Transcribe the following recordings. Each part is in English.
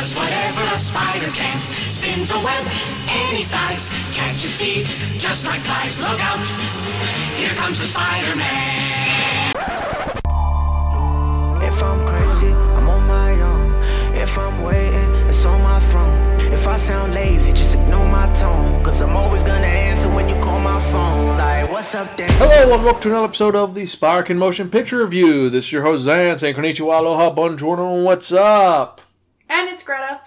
does whatever a spider can. Spins a web any size, catches thieves just like flies. Look out, here comes the Spider-Man. If I'm crazy, I'm on my own. If I'm waiting, it's on my throne. If I sound lazy, just ignore my tone. Cause I'm always gonna answer when you call my phone. Like, what's up, Dan? Hello and welcome to another episode of the Spark in Motion Picture Review. This is your host Xan saying konnichiwa, aloha, buongiorno, and what's up? And it's Greta.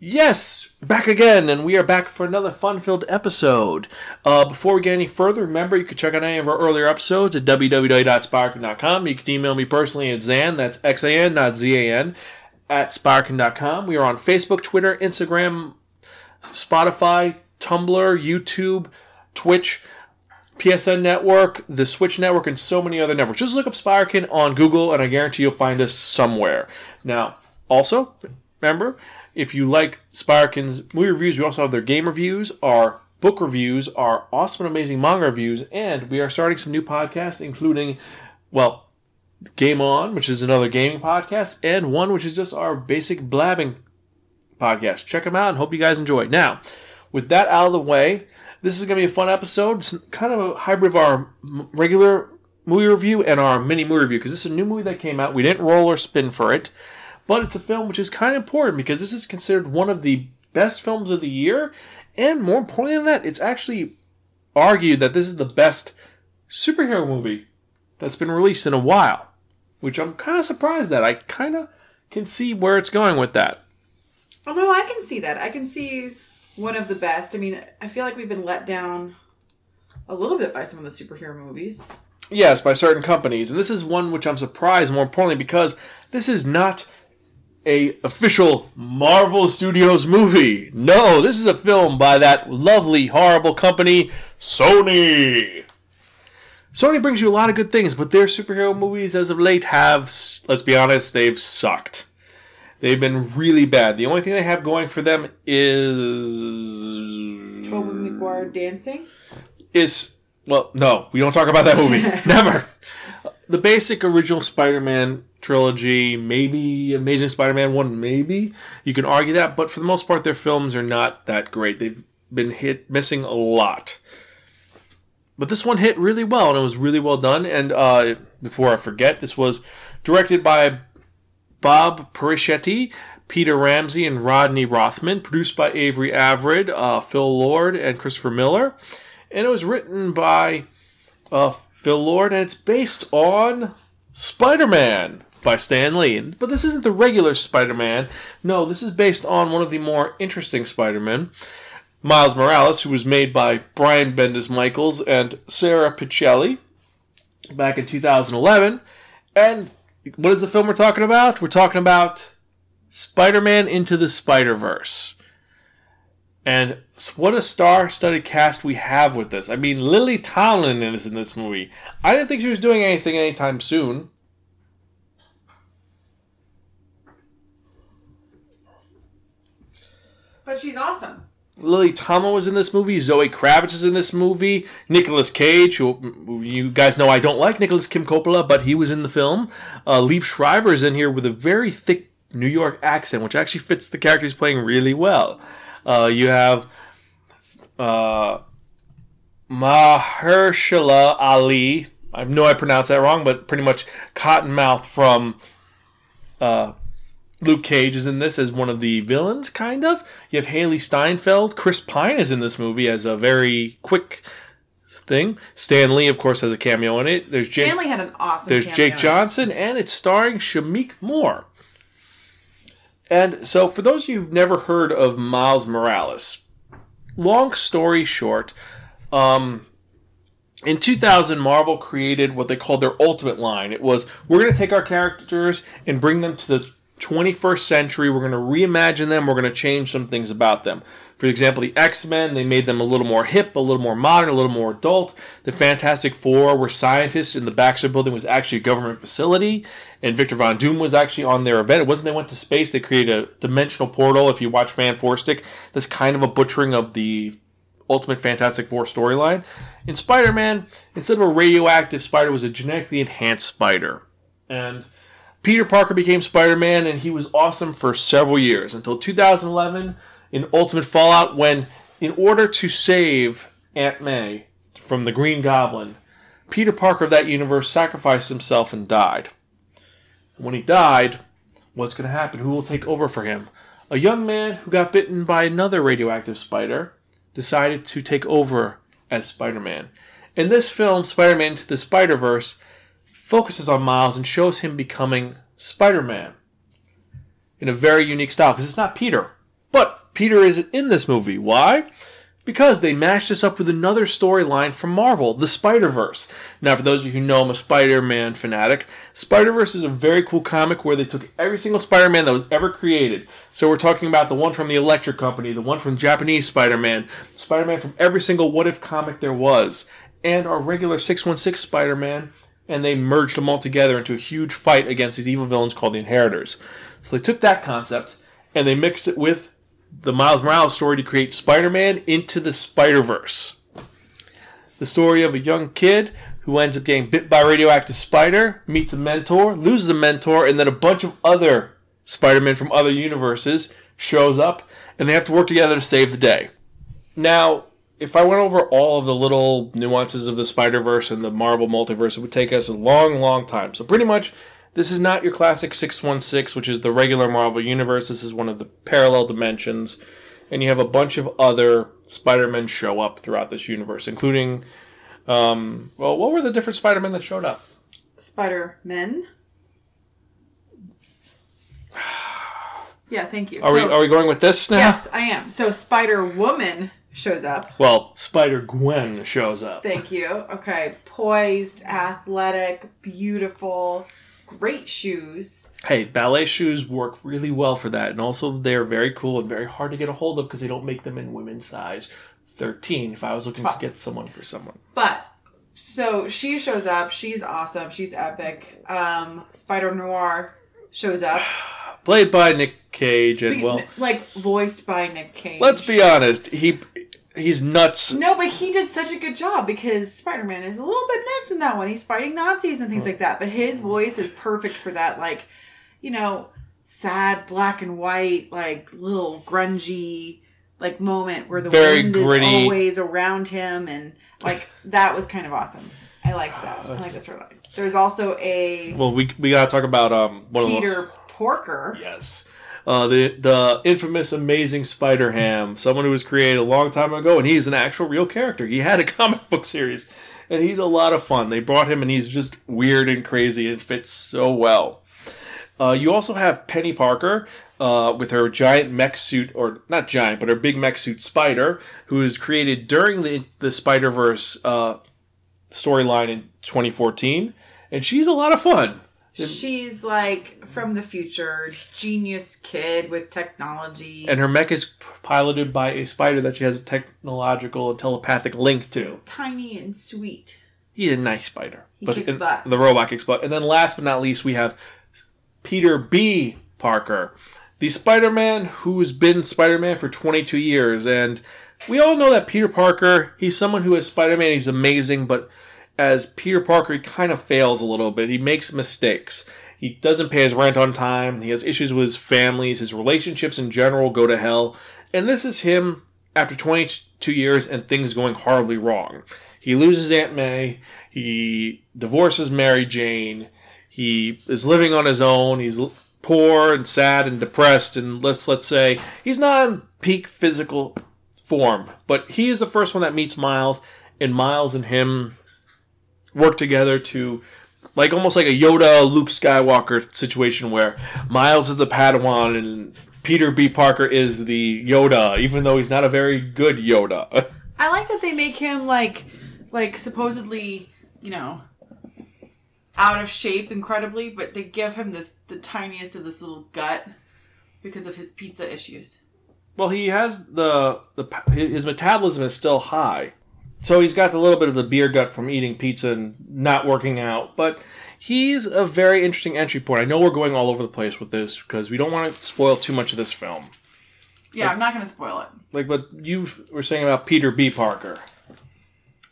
Yes, back again, and we are back for another fun-filled episode. Uh, before we get any further, remember you can check out any of our earlier episodes at www.sparkin.com. You can email me personally at Xan, that's X-A-N, not Z-A-N, at sparkin.com. We are on Facebook, Twitter, Instagram, Spotify, Tumblr, YouTube, Twitch, PSN Network, the Switch Network, and so many other networks. Just look up Sparkin on Google, and I guarantee you'll find us somewhere. Now, also, remember, if you like Sparkin's movie reviews, we also have their game reviews, our book reviews, our awesome and amazing manga reviews, and we are starting some new podcasts, including, well, Game On, which is another gaming podcast, and one which is just our basic blabbing podcast. Check them out and hope you guys enjoy. Now, with that out of the way, this is going to be a fun episode. It's kind of a hybrid of our regular movie review and our mini movie review because this is a new movie that came out. We didn't roll or spin for it, but it's a film which is kind of important because this is considered one of the best films of the year. And more importantly than that, it's actually argued that this is the best superhero movie that's been released in a while, which I'm kind of surprised at. I kind of can see where it's going with that. Oh no, I can see that. I can see one of the best. I mean, I feel like we've been let down a little bit by some of the superhero movies. Yes, by certain companies, and this is one which I'm surprised. More importantly, because this is not a official Marvel Studios movie. No, this is a film by that lovely, horrible company, Sony. Sony brings you a lot of good things, but their superhero movies as of late have, let's be honest, they've sucked. They've been really bad. The only thing they have going for them is Tobey Maguire dancing. is well, no, we don't talk about that movie. Never. The basic original Spider-Man trilogy, maybe Amazing Spider-Man one, maybe you can argue that, but for the most part, their films are not that great. They've been hit missing a lot. But this one hit really well, and it was really well done. And uh, before I forget, this was directed by Bob Persichetti, Peter Ramsey, and Rodney Rothman. Produced by Avery Averett, uh, Phil Lord, and Christopher Miller. And it was written by uh, Phil Lord, and it's based on Spider Man by Stan Lee. But this isn't the regular Spider Man. No, this is based on one of the more interesting Spider Men. Miles Morales, who was made by Brian Bendis Michaels and Sara Pichelli back in 2011. And what is the film we're talking about? We're talking about Spider Man Into the Spider Verse. And what a star studded cast we have with this. I mean, Lily Tomlin is in this movie. I didn't think she was doing anything anytime soon. But she's awesome. Lily Tomlin was in this movie. Zoe Kravitz is in this movie. Nicolas Cage, who you guys know I don't like Nicolas Kim Coppola, but he was in the film. Uh, Liev Schreiber is in here with a very thick New York accent, which actually fits the character he's playing really well. Uh, you have uh, Mahershala Ali. I know I pronounced that wrong, but pretty much Cottonmouth from uh, Luke Cage is in this as one of the villains, kind of. You have Hailee Steinfeld. Chris Pine is in this movie as a very quick thing. Stan Lee, of course, has a cameo in it. There's Jake, Stan Lee had an awesome. there's cameo. Jake Johnson, and it's starring Shameik Moore. And so, for those of you who've never heard of Miles Morales, long story short, um, in 2000, Marvel created what they called their Ultimate line. It was we're going to take our characters and bring them to the 21st century. We're going to reimagine them. We're going to change some things about them. For example, the X Men, they made them a little more hip, a little more modern, a little more adult. The Fantastic Four were scientists, and the Baxter Building was actually a government facility. And Victor Von Doom was actually on their event. It wasn't they went to space, they created a dimensional portal. If you watch Fan Four Stick, that's kind of a butchering of the Ultimate Fantastic Four storyline. In Spider Man, instead of a radioactive spider, it was a genetically enhanced spider. And Peter Parker became Spider Man, and he was awesome for several years until 2011 in Ultimate Fallout, when, in order to save Aunt May from the Green Goblin, Peter Parker of that universe sacrificed himself and died. When he died, what's going to happen? Who will take over for him? A young man who got bitten by another radioactive spider decided to take over as Spider Man. In this film, Spider Man Into the Spider Verse focuses on Miles and shows him becoming Spider Man in a very unique style because it's not Peter. Peter isn't in this movie. Why? Because they mashed this up with another storyline from Marvel, the Spider Verse. Now, for those of you who know I'm a Spider Man fanatic, Spider Verse is a very cool comic where they took every single Spider Man that was ever created. So we're talking about the one from the Electric Company, the one from Japanese Spider Man, Spider Man from every single What If comic there was, and our regular 616 Spider Man, and they merged them all together into a huge fight against these evil villains called the Inheritors. So they took that concept and they mixed it with the Miles Morales story to create Spider Man into the Spider Verse. The story of a young kid who ends up getting bit by a radioactive spider, meets a mentor, loses a mentor, and then a bunch of other Spider Men from other universes shows up, and they have to work together to save the day. Now, if I went over all of the little nuances of the Spider Verse and the Marvel multiverse, it would take us a long, long time. So, pretty much, this is not your classic 616, which is the regular Marvel universe. This is one of the parallel dimensions. And you have a bunch of other Spider Men show up throughout this universe, including, um, well, what were the different Spider Men that showed up? Spider Men. Yeah, thank you. Are we are we going with this now? Yes, I am. So Spider Woman shows up. Well, Spider Gwen shows up. Thank you. Okay, poised, athletic, beautiful, great shoes. Hey, ballet shoes work really well for that, and also they're very cool and very hard to get a hold of because they don't make them in women's size 13. If I was looking to get someone for someone, But so she shows up. She's awesome. She's epic. Um, Spider Noir shows up. played by Nick Cage, and well, like voiced by Nick Cage. let's be honest, he he's nuts. No, but he did such a good job because Spider Man is a little bit nuts in that one. He's fighting Nazis and things like that. But his voice is perfect for that, like, you know, sad black and white, like little grungy, like moment where the Very wind gritty. is always around him, and like that was kind of awesome. I liked that. I like this storyline. There's also a Well, we we gotta talk about um one of Peter Porker. yes. Uh, the the infamous amazing Spider Ham, someone who was created a long time ago, and he's an actual real character. He had a comic book series, and he's a lot of fun. They brought him, and he's just weird and crazy, and fits so well. Uh, you also have Peni Parker uh, with her giant mech suit, or not giant, but her big mech suit Spider, who was created during the the Spider Verse uh, storyline in 2014, and she's a lot of fun. She's like from the future, genius kid with technology. And her mech is piloted by a spider that she has a technological and telepathic link to. tiny and sweet. He's a nice spider. He kicks butt. The robot kicks butt. And then last but not least, we have Peter B. Parker, the Spider Man who's been Spider Man for 22 years. And we all know that Peter Parker, he's someone who is Spider Man, he's amazing, but as Peter Parker, he kind of fails a little bit. He makes mistakes. He doesn't pay his rent on time. He has issues with his families. His relationships in general go to hell. And this is him after 22 years and things going horribly wrong. He loses Aunt May. He divorces Mary Jane. He is living on his own. He's poor and sad and depressed. And let's let's say he's not in peak physical form, but he is the first one that meets Miles, and Miles and him work together to like almost like a Yoda Luke Skywalker situation where Miles is the Padawan and Peter B. Parker is the Yoda, even though he's not a very good Yoda. I like that they make him like, like supposedly, you know, out of shape incredibly, but they give him this the tiniest of this little gut because of his pizza issues. well, he has the the his metabolism is still high, so he's got a little bit of the beer gut from eating pizza and not working out, but. He's a very interesting entry point. I know we're going all over the place with this because we don't want to spoil too much of this film. Yeah, I'm not gonna spoil it. Like what you were saying about Peter B. Parker.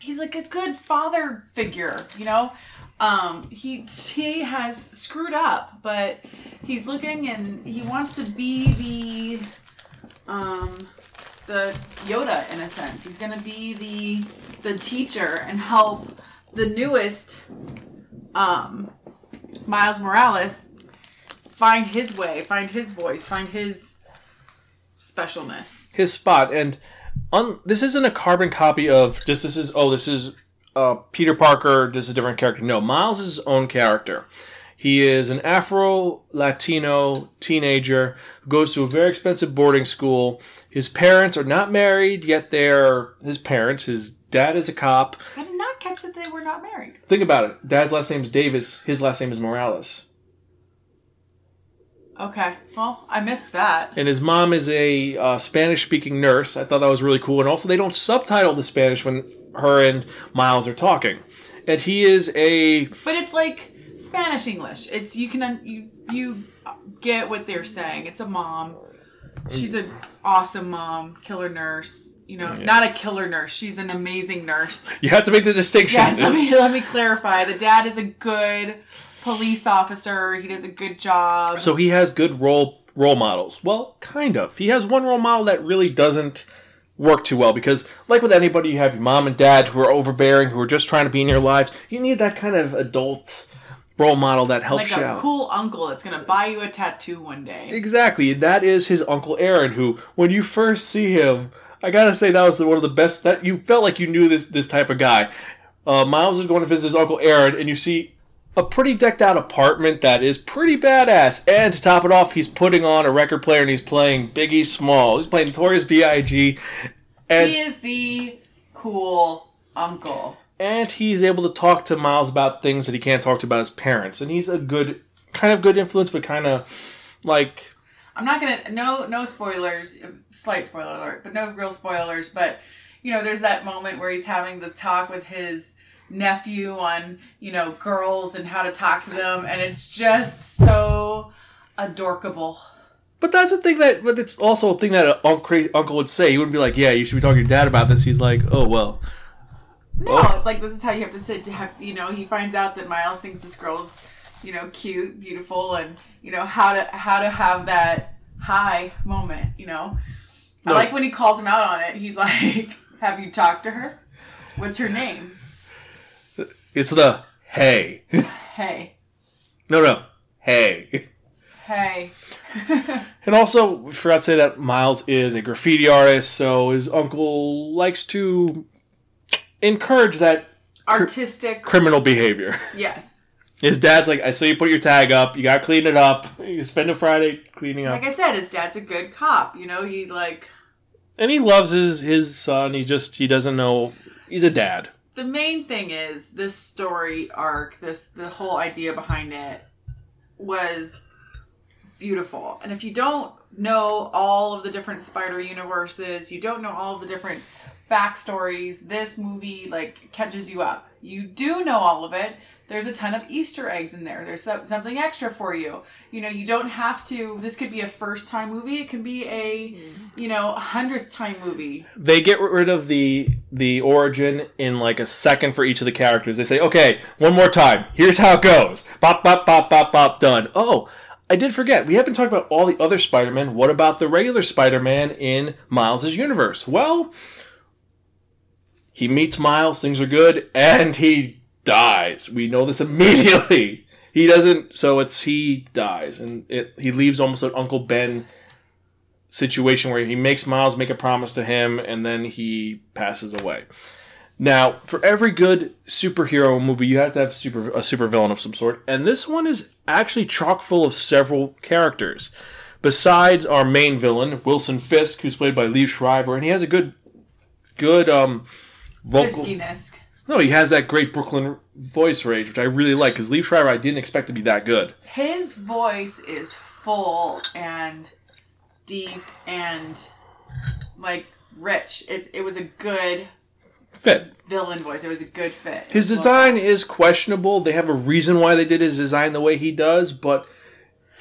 He's like a good father figure, you know. um, he he has screwed up, but he's looking and he wants to be the um the Yoda in a sense. He's gonna be the the teacher and help the newest um Miles Morales find his way, find his voice, find his specialness. his spot and on this isn't a carbon copy of just this is oh this is uh, Peter Parker just a different character no Miles is his own character he is an Afro Latino teenager who goes to a very expensive boarding school his parents are not married yet they're his parents his dad is a cop I did not catch that they were not married. think about it dad's last name is Davis his last name is Morales Okay, well, I missed that. and his mom is a uh, Spanish speaking nurse. I thought that was really cool. And also, they don't subtitle the Spanish when her and Miles are talking. And he is a But it's like Spanish English. It's you can un- you you get what they're saying. It's a mom. She's an awesome mom, killer nurse. You know, not a killer nurse. She's an amazing nurse. you have to make the distinction. Yes, let me let me clarify. The dad is a good police officer. He does a good job. so he has good role role models. Well, kind of. He has one role model that really doesn't work too well because, like with anybody, you have your mom and dad who are overbearing, who are just trying to be in your lives. You need that kind of adult role model that helps like you a out. cool uncle that's gonna buy you a tattoo one day. Exactly. That is his uncle Aaron, who, when you first see him, I gotta say that was one of the best. That you felt like you knew this this type of guy. Uh, Miles is going to visit his uncle Aaron, and you see a pretty decked out apartment that is pretty badass. And to top it off, he's putting on a record player and he's playing Biggie Small. He's playing Notorious B.I.G. And he is the cool uncle. And he's able to talk to Miles about things that he can't talk to about his parents. And he's a good, kind of good influence, but kind of like I'm not gonna no no spoilers, slight spoiler alert, but no real spoilers. But you know, there's that moment where he's having the talk with his nephew on you know girls and how to talk to them, and it's just so adorkable. But that's the thing that, but it's also a thing that an uncle, uncle would say. He wouldn't be like, "Yeah, you should be talking to your dad about this." He's like, "Oh well." No, Oh. it's like this is how you have to sit. To have, you know, he finds out that Miles thinks this girl's, you know, cute, beautiful, and you know how to how to have that high moment. You know, No. I like when he calls him out on it. He's like, "Have you talked to her? What's her name?" It's the hey, Hey, no, no, hey. hey. And also, we forgot to say that Miles is a graffiti artist, so his uncle likes to encourage that Artistic. criminal behavior. yes. His dad's like, "I saw you put your tag up. You gotta clean it up. You spend a Friday cleaning up." Like I said, his dad's a good cop. You know, he like and he loves his his son. He just he doesn't know. He's a dad. the main thing is this story arc, this the whole idea behind it was beautiful. And if you don't know all of the different spider universes, you don't know all the different backstories, this movie like catches you up. You do know all of it. There's a ton of Easter eggs in there. There's something extra for you. You know, you don't have to. This could be a first time movie. It can be a, hmm. you know, hundredth time movie. they get rid of the the origin in like a second for each of the characters. They say, "Okay, one more time. Here's how it goes. Bop bop bop bop bop. Done." Oh, I did forget. We haven't talked about all the other Spider-Man. What about the regular Spider-Man in Miles' universe? Well, he meets Miles. Things are good, and he dies. We know this immediately. He doesn't. So it's he dies, and it, he leaves almost an Uncle Ben situation where he makes Miles make a promise to him and then he passes away. Now, for every good superhero movie, you have to have super a supervillain of some sort, and this one is actually chock full of several characters. Besides our main villain, Wilson Fisk, who's played by Lee Schreiber, and he has a good, good um, vocal. Fiskiness. No, he has that great Brooklyn voice range, which I really like because Lee Schreiber I didn't expect to be that good. his voice is full and deep and like rich. It, it was a good Fit. villain voice. It was a good fit. His design is questionable. They have a reason why they did his design the way he does, but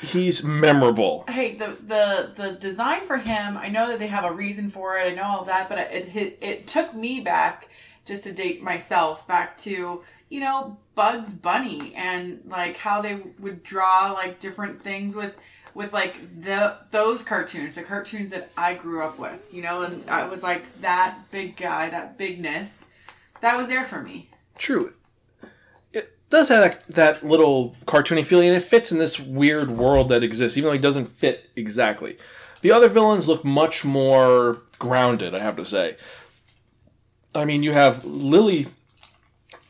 he's memorable. Hey, the, the the design for him. I know that they have a reason for it. I know all that, but it it, it took me back just to date myself back to you know, Bugs Bunny and like how they would draw like different things with with like the those cartoons, the cartoons that I grew up with, you know, and I was like that big guy, that bigness, that was there for me. True. Does have that, that little cartoony feeling, and it fits in this weird world that exists, even though it doesn't fit exactly. The other villains look much more grounded, I have to say. I mean, you have Lily,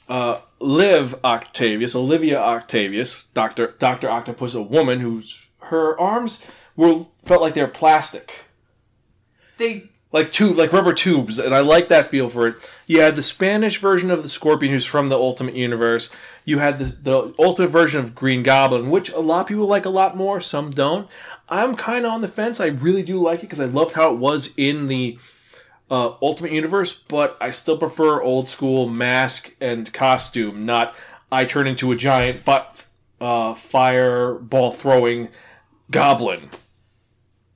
uh, Liv Octavius, Olivia Octavius, Doctor Doctor Octopus, a woman whose her arms were felt like they're plastic They like tube, like rubber tubes, and I like that feel for it. You had the Spanish version of the Scorpion, who's from the Ultimate Universe. You had the the Ultimate version of Green Goblin, which a lot of people like a lot more. Some don't. I'm kind of on the fence. I really do like it because I loved how it was in the uh, Ultimate Universe, but I still prefer old school mask and costume. Not I turn into a giant fi- uh, fireball throwing goblin.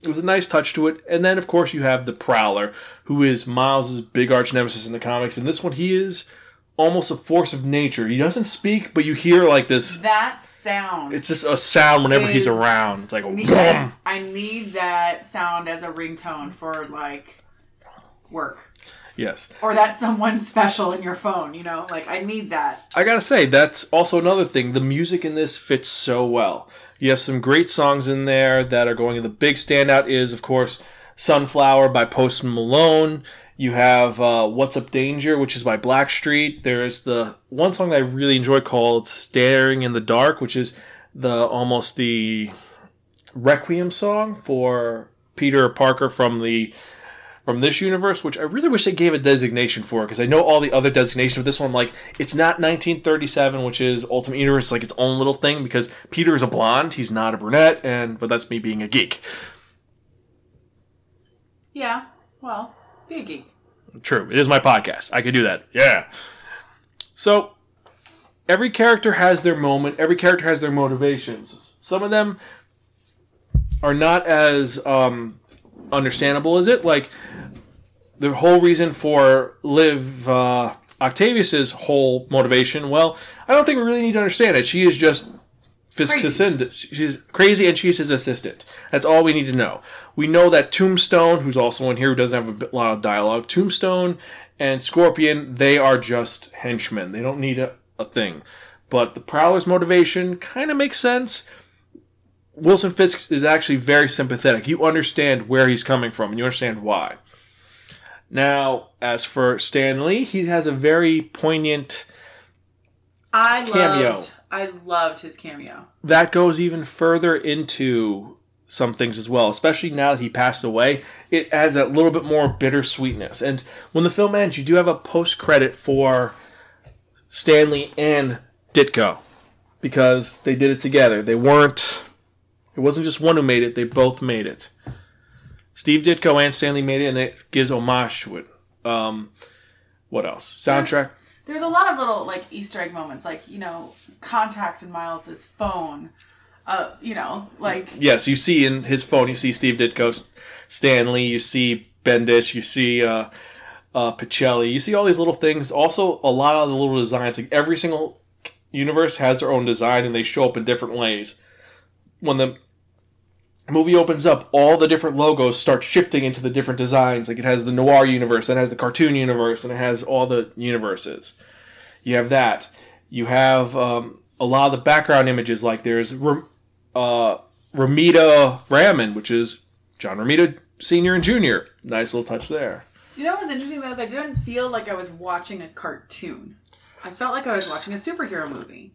It was a nice touch to it. And then, of course, you have the Prowler, who is Miles's big arch nemesis in the comics. In this one, he is almost a force of nature. He doesn't speak, but you hear like this. that sound. It's just a sound whenever he's around. It's like a I need, boom. I need that sound as a ringtone for like work. Yes. Or that someone special in your phone, you know? Like I need that. I gotta say, that's also another thing. The music in this fits so well. You have some great songs in there that are going. The big standout is, of course, Sunflower by Post Malone. You have uh, What's Up Danger, which is by Blackstreet. There's the one song that I really enjoy called Staring in the Dark, which is the almost the requiem song for Peter Parker from the from this universe, which I really wish they gave a designation for, because I know all the other designations of this one. Like, it's not 1937, which is Ultimate Universe, it's like its own little thing, because Peter is a blonde, he's not a brunette, and but that's me being a geek. Yeah. Well, be a geek. True, it is my podcast. I could do that. Yeah. So, every character has their moment. Every character has their motivations. Some of them are not as um, understandable is it. Like the whole reason for Liv uh, Octavius's whole motivation. Well, I don't think we really need to understand it. She is just Fisk's. She's crazy, and she's his assistant. That's all we need to know. We know that Tombstone, who's also in here, who doesn't have a bit- lot of dialogue, Tombstone and Scorpion, they are just henchmen. They don't need a, a thing. But the Prowler's motivation kind of makes sense. Wilson Fisk is actually very sympathetic. You understand where he's coming from, and you understand why. Now, as for Stan Lee, he has a very poignant. I Cameo. loved I loved his cameo. That goes even further into some things as well, especially now that he passed away. It has a little bit more bittersweetness. And when the film ends, you do have a post credit for Stan Lee and Ditko because they did it together. They weren't. It wasn't just one who made it; they both made it. Steve Ditko and Stan Lee made it, and it gives homage to it. Um, what else? Soundtrack. There's a lot of little like Easter egg moments, like you know, contacts in Miles's phone. Uh, you know, like Yes, you see in his phone, you see Steve Ditko, Stan Lee, you see Bendis, you see uh, uh, Pacelli, you see all these little things. Also, a lot of the little designs. Like every single universe has their own design, and they show up in different ways. When the movie opens up, all the different logos start shifting into the different designs. Like it has the noir universe, then it has the cartoon universe, and it has all the universes. You have that. You have um, a lot of the background images. Like there's uh, Romita Raman, which is John Romita Senior and Junior. Nice little touch there. you know what was interesting though is I didn't feel like I was watching a cartoon. I felt like I was watching a superhero movie.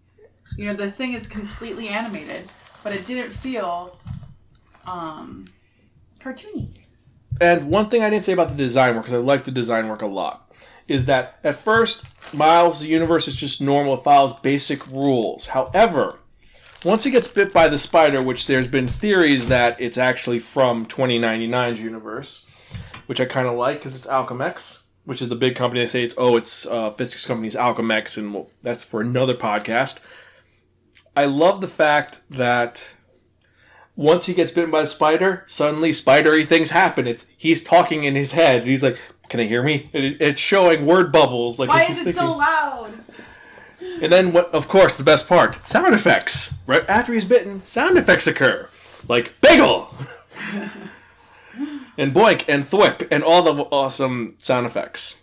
You know, the thing is completely animated, but it didn't feel um cartoony. And one thing I didn't say about the design work, because I like the design work a lot, is that at first, Miles' universe is just normal, it follows basic rules. However, once he gets bit by the spider, which there's been theories that it's actually from 2099's universe, which I kind of like because it's Alchemax, which is the big company. They say it's, oh, it's uh, Fisk's company's Alchemax, and well, that's for another podcast. I love the fact that once he gets bitten by the spider, suddenly spidery things happen. It's he's talking in his head. He's like, "Can they hear me?" And it, it's showing word bubbles. Like Why is it so loud? And then, what? Of course, the best part: sound effects. Right after he's bitten, sound effects occur, like bagel, and boink, and thwip, and all the awesome sound effects.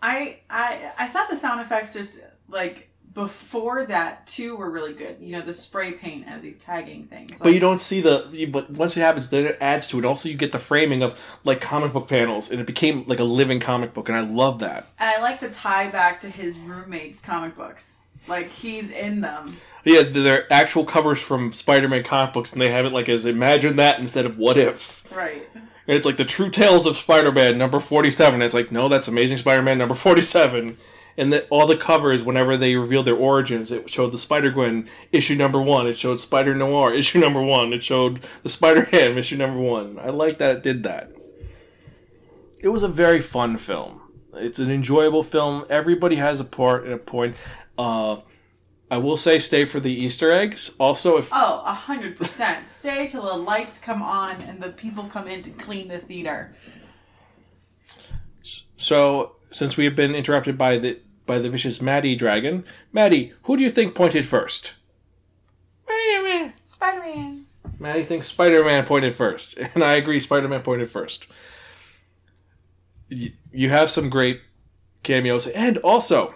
I I I thought the sound effects just like before that two were really good. You know, the spray paint as he's tagging things. But you don't see the. But once it happens, then it adds to it. Also, you get the framing of like comic book panels, and it became like a living comic book, and I love that. And I like the tie back to his roommate's comic books. Like he's in them. Yeah, they're actual covers from Spider-Man comic books, and they have it like as imagine that instead of what if. Right. And it's like the true tales of Spider-Man number forty-seven. It's like no, that's Amazing Spider-Man number forty-seven. And that all the covers, whenever they revealed their origins, it showed the Spider-Gwen issue number one. It showed Spider Noir issue number one. It showed the Spider-Ham issue number one. I like that it did that. It was a very fun film. It's an enjoyable film. Everybody has a part and a point. Uh, I will say, stay for the Easter eggs. Also, if Oh, a hundred percent. Stay till the lights come on and the people come in to clean the theater. So, since we have been interrupted by the by the vicious Maddie dragon, Maddie, who do you think pointed first? Spider-Man. Spider-Man. Maddie thinks Spider-Man pointed first, and I agree. Spider-Man pointed first. You, you have some great cameos, and also,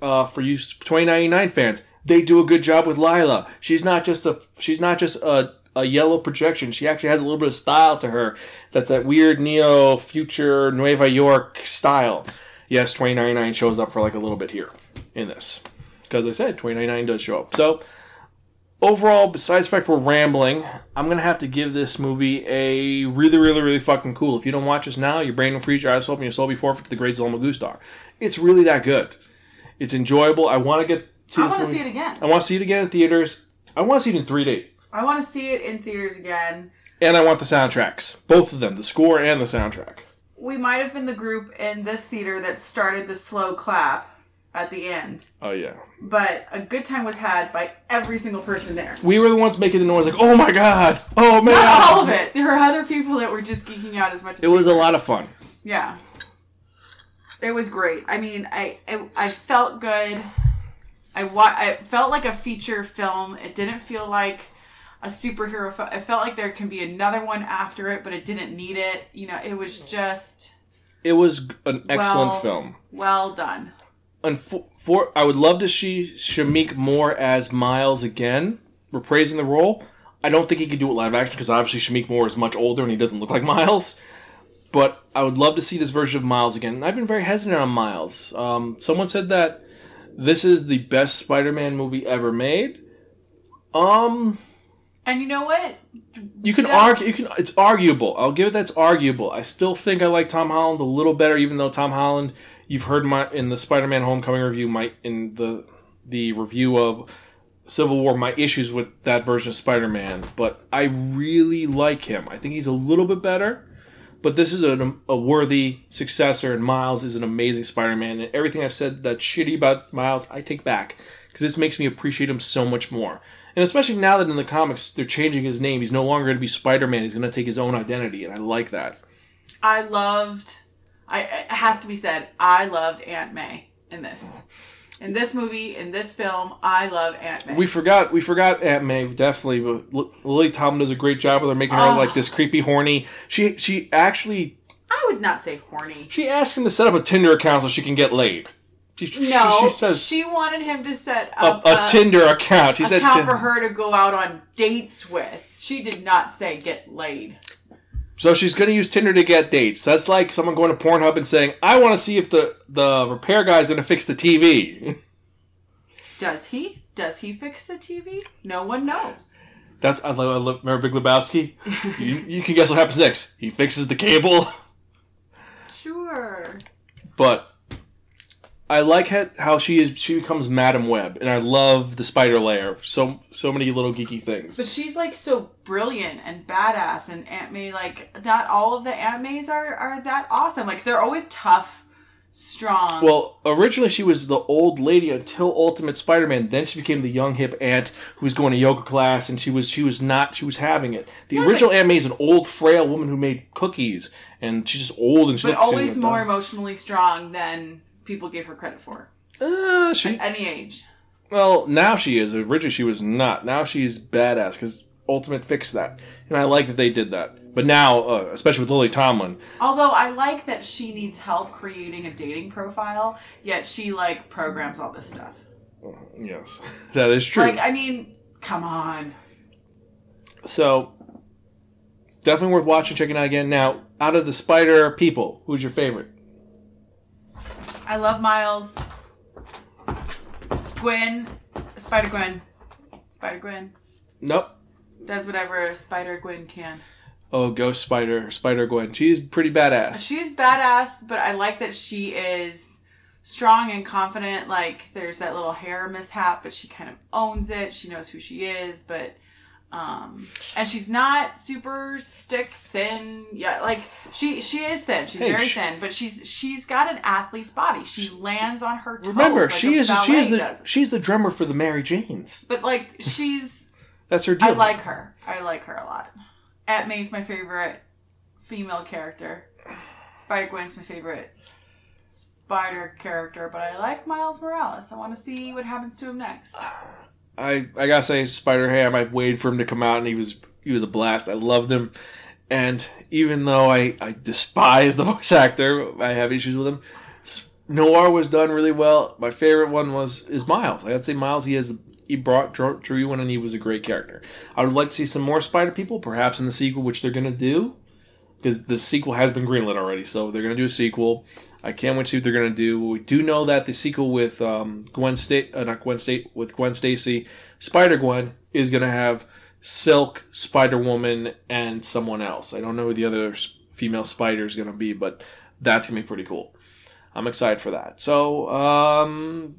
uh, for you 2099 fans, they do a good job with Lyla. She's not just a she's not just a a yellow projection. She actually has a little bit of style to her. That's that weird neo future Nueva York style. Yes, 2099 shows up for like a little bit here in this. Because I said 2099 does show up. So overall, besides the fact we're rambling, I'm gonna have to give this movie a really, really, really fucking cool. If you don't watch this now, your brain will freeze, your eyes will open, your soul will be forfeit to the great Zolma Gustar. It's really that good. It's enjoyable. I want to get see I want to see it again. I want to see it again in theaters. I want to see it in 3D. I want to see it in theaters again. And I want the soundtracks. Both of them, the score and the soundtrack. We might have been the group in this theater that started the slow clap at the end, Oh yeah. but a good time was had by every single person there. We were the ones making the noise like, "Oh my god. Oh man." Not all of it. There were other people that were just geeking out as much as It was a lot of fun. Yeah. It was great. I mean, I I, I felt good. I wa- I felt like a feature film. It didn't feel like a superhero film. It felt like there can be another one after it, but it didn't need it. You know, it was just It was an excellent Well- film. well done. And for, for I would love to see Shameik Moore as Miles again, reprising the role. I don't think he could do it live action because obviously Shameik Moore is much older and he doesn't look like Miles. But I would love to see this version of Miles again. And I've been very hesitant on Miles. Um, someone said that this is the best Spider-Man movie ever made. Um, And you know what? you can Yeah. argue. You can. It's arguable. I'll give it. That's arguable. I still think I like Tom Holland a little better, even though Tom Holland. You've heard my in the Spider-Man Homecoming review. My in the the review of Civil War. My issues with that version of Spider-Man, but I really like him. I think he's a little bit better. But this is a, a worthy successor, and Miles is an amazing Spider-Man. And everything I've said that's shitty about Miles, I take back because this makes me appreciate him so much more. And especially now that in the comics they're changing his name, he's no longer going to be Spider-Man. He's going to take his own identity, and I like that. I loved. I it has to be said. I loved Aunt May in this. In this movie, in this film, I love Aunt May. We forgot, we forgot Aunt May definitely. But Lily Tomlin does a great job with her, making her Oh. like this creepy, horny. She she actually I would not say horny. she asks him to set up a Tinder account so she can get laid. She, she- No, she, says she wanted him to set a, up a, Tinder account. He said account for her to go out on dates with. She did not say get laid. So she's going to use Tinder to get dates. That's like someone going to Pornhub and saying, "I want to see if the the repair guy is going to fix the TV." Does he? Does he fix the TV? No one knows. That's I love, I love remember Big Lebowski. you, you can guess what happens next. He fixes the cable, Sure. but I like how, how she is. She becomes Madame Web, and I love the spider layer. So so many little geeky things. But she's like so brilliant and badass, and Aunt May like not all of the Aunt Mays are are that awesome. Like they're always tough, strong. Well, originally she was the old lady until Ultimate Spider-Man. Then she became the young hip aunt who was going to yoga class, and she was she was not she was having it. The Yeah, original Aunt May is an old, frail woman who made cookies, and she's just old and she but always more emotionally strong than people gave her credit for. Uh, she At any age. well now she is. Originally she was not. Now she's badass because Ultimate fixed that, and I like that they did that. But now, uh, especially with Lily Tomlin, Although I like that she needs help creating a dating profile, yet she like programs all this stuff. yes, that is true. Like, I mean, come on. So definitely worth watching, checking out again. Now, out of the Spider people, who's your favorite? I love Miles. Gwen, Spider Gwen, Spider Gwen Nope. does whatever Spider Gwen can. Oh, Ghost Spider, Spider Gwen. She's pretty badass. She's badass, but I like that she is strong and confident. Like there's that little hair mishap, but she kind of owns it. She knows who she is, but um and she's not super stick thin. Yeah, like she she is thin. She's Hey, very she- thin, but she's she's got an athlete's body. She lands on her toes. Remember, like she is she is the does. she's the drummer for the Mary Janes. But like she's That's her deal. I like her. I like her a lot. Aunt May's my favorite female character. Spider Gwen's my favorite spider character, but I like Miles Morales. I want to see what happens to him next. I I gotta say, Spider Ham. I've waited for him to come out, and he was he was a blast. I loved him, and even though I I despise the voice actor, I have issues with him. Noir was done really well. My favorite one was is Miles. I gotta say, Miles. He has he brought drew, drew you in, and he was a great character. I would like to see some more Spider people, perhaps in the sequel, which they're gonna do, because the sequel has been greenlit already. So they're gonna do a sequel. I can't wait to see what they're gonna do. We do know that the sequel with um, Gwen State, uh, not Gwen State, with Gwen Stacy, Spider Gwen is gonna have Silk, Spider Woman, and someone else. I don't know who the other female spider is gonna be, but that's gonna be pretty cool. I'm excited for that. So, um,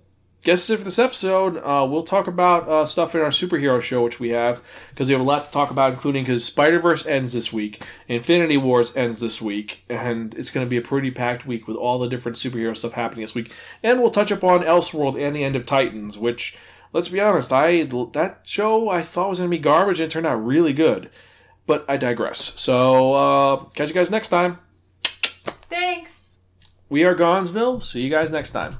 guess that's it for this episode. Uh, we'll talk about uh, stuff in our superhero show, which we have, because we have a lot to talk about, including because Spider Verse ends this week, Infinity Wars ends this week, and it's going to be a pretty packed week with all the different superhero stuff happening this week. And we'll touch upon Elseworld and the end of Titans, which, let's be honest, I that show I thought was going to be garbage, and it turned out really good. But I digress. So, uh, catch you guys next time. Thanks. We are Gonzville. See you guys next time.